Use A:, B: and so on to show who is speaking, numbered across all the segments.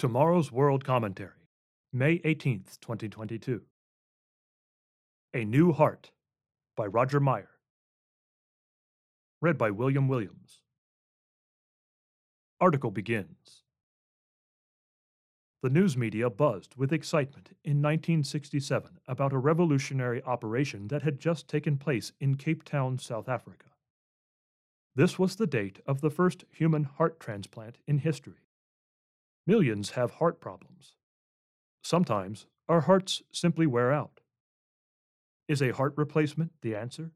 A: Tomorrow's World Commentary, May 18th, 2022. A New Heart by Roger Meyer. Read by William Williams. Article begins. The news media buzzed with excitement in 1967 about a revolutionary operation that had just taken place in Cape Town, South Africa. This was the date of the first human heart transplant in history. Millions have heart problems. Sometimes our hearts simply wear out. Is a heart replacement the answer?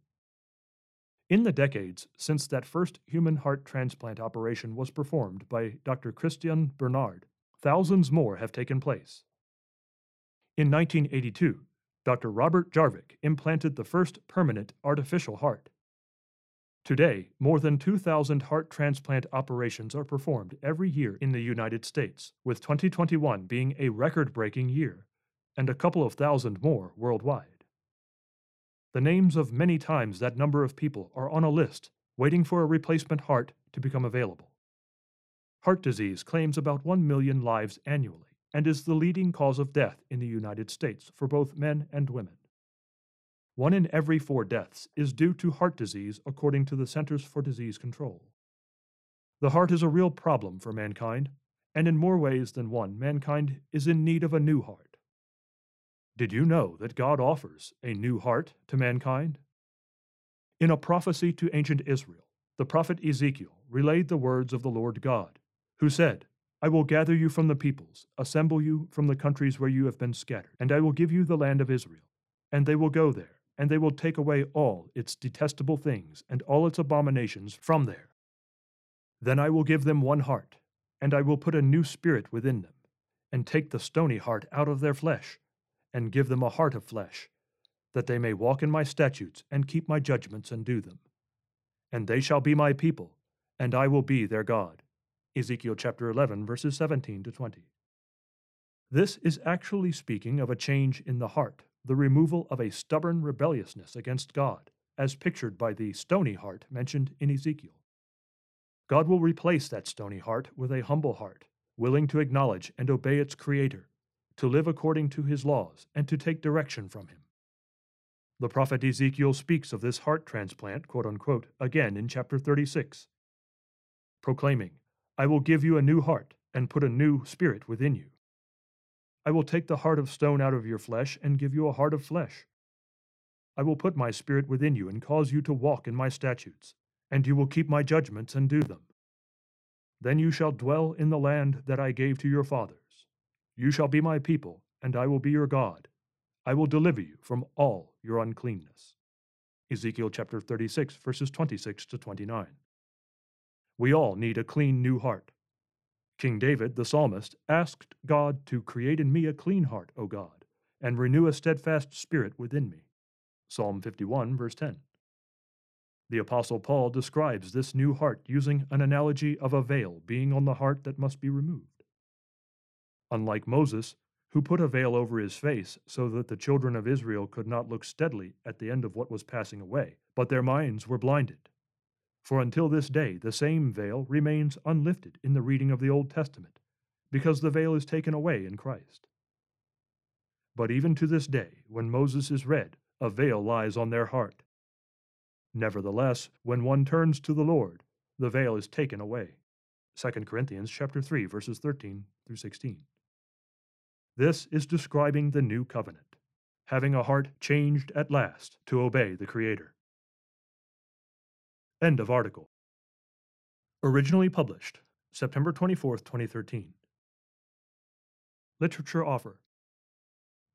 A: In the decades since that first human heart transplant operation was performed by Dr. Christiaan Barnard, thousands more have taken place. In 1982, Dr. Robert Jarvik implanted the first permanent artificial heart. Today, more than 2,000 heart transplant operations are performed every year in the United States, with 2021 being a record breaking year, and a couple of thousand more worldwide. The names of many times that number of people are on a list waiting for a replacement heart to become available. Heart disease claims about 1 million lives annually and is the leading cause of death in the United States for both men and women. One in every four deaths is due to heart disease, according to the Centers for Disease Control. The heart is a real problem for mankind, and in more ways than one, mankind is in need of a new heart. Did you know that God offers a new heart to mankind? In a prophecy to ancient Israel, the prophet Ezekiel relayed the words of the Lord God, who said, I will gather you from the peoples, assemble you from the countries where you have been scattered, and I will give you the land of Israel, and they will go there and they will take away all its detestable things and all its abominations from there. Then I will give them one heart, and I will put a new spirit within them, and take the stony heart out of their flesh, and give them a heart of flesh, that they may walk in my statutes and keep my judgments and do them. And they shall be my people, and I will be their God. Ezekiel chapter 11, verses 17 to 20. This is actually speaking of a change in the heart the removal of a stubborn rebelliousness against God, as pictured by the stony heart mentioned in Ezekiel. God will replace that stony heart with a humble heart, willing to acknowledge and obey its Creator, to live according to His laws, and to take direction from Him. The prophet Ezekiel speaks of this heart transplant, quote unquote, again in chapter 36, proclaiming, I will give you a new heart and put a new spirit within you. I will take the heart of stone out of your flesh and give you a heart of flesh. I will put my spirit within you and cause you to walk in my statutes, and you will keep my judgments and do them. Then you shall dwell in the land that I gave to your fathers. You shall be my people, and I will be your God. I will deliver you from all your uncleanness. Ezekiel chapter 36, verses 26 to 29. We all need a clean new heart. King David, the psalmist, asked God to create in me a clean heart, O God, and renew a steadfast spirit within me. Psalm 51, verse 10. The Apostle Paul describes this new heart using an analogy of a veil being on the heart that must be removed. Unlike Moses, who put a veil over his face so that the children of Israel could not look steadily at the end of what was passing away, but their minds were blinded. For until this day, the same veil remains unlifted in the reading of the Old Testament, because the veil is taken away in Christ. But even to this day, when Moses is read, a veil lies on their heart. Nevertheless, when one turns to the Lord, the veil is taken away. 2 Corinthians chapter 3 verses 13 through 16. This is describing the new covenant, having a heart changed at last to obey the Creator. End of article. Originally published September 24, 2013. Literature offer.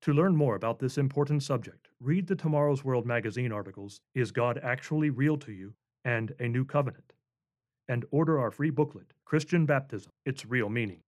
A: To learn more about this important subject, read the Tomorrow's World magazine articles Is God Actually Real to You? and A New Covenant, and order our free booklet, Christian Baptism Its Real Meaning.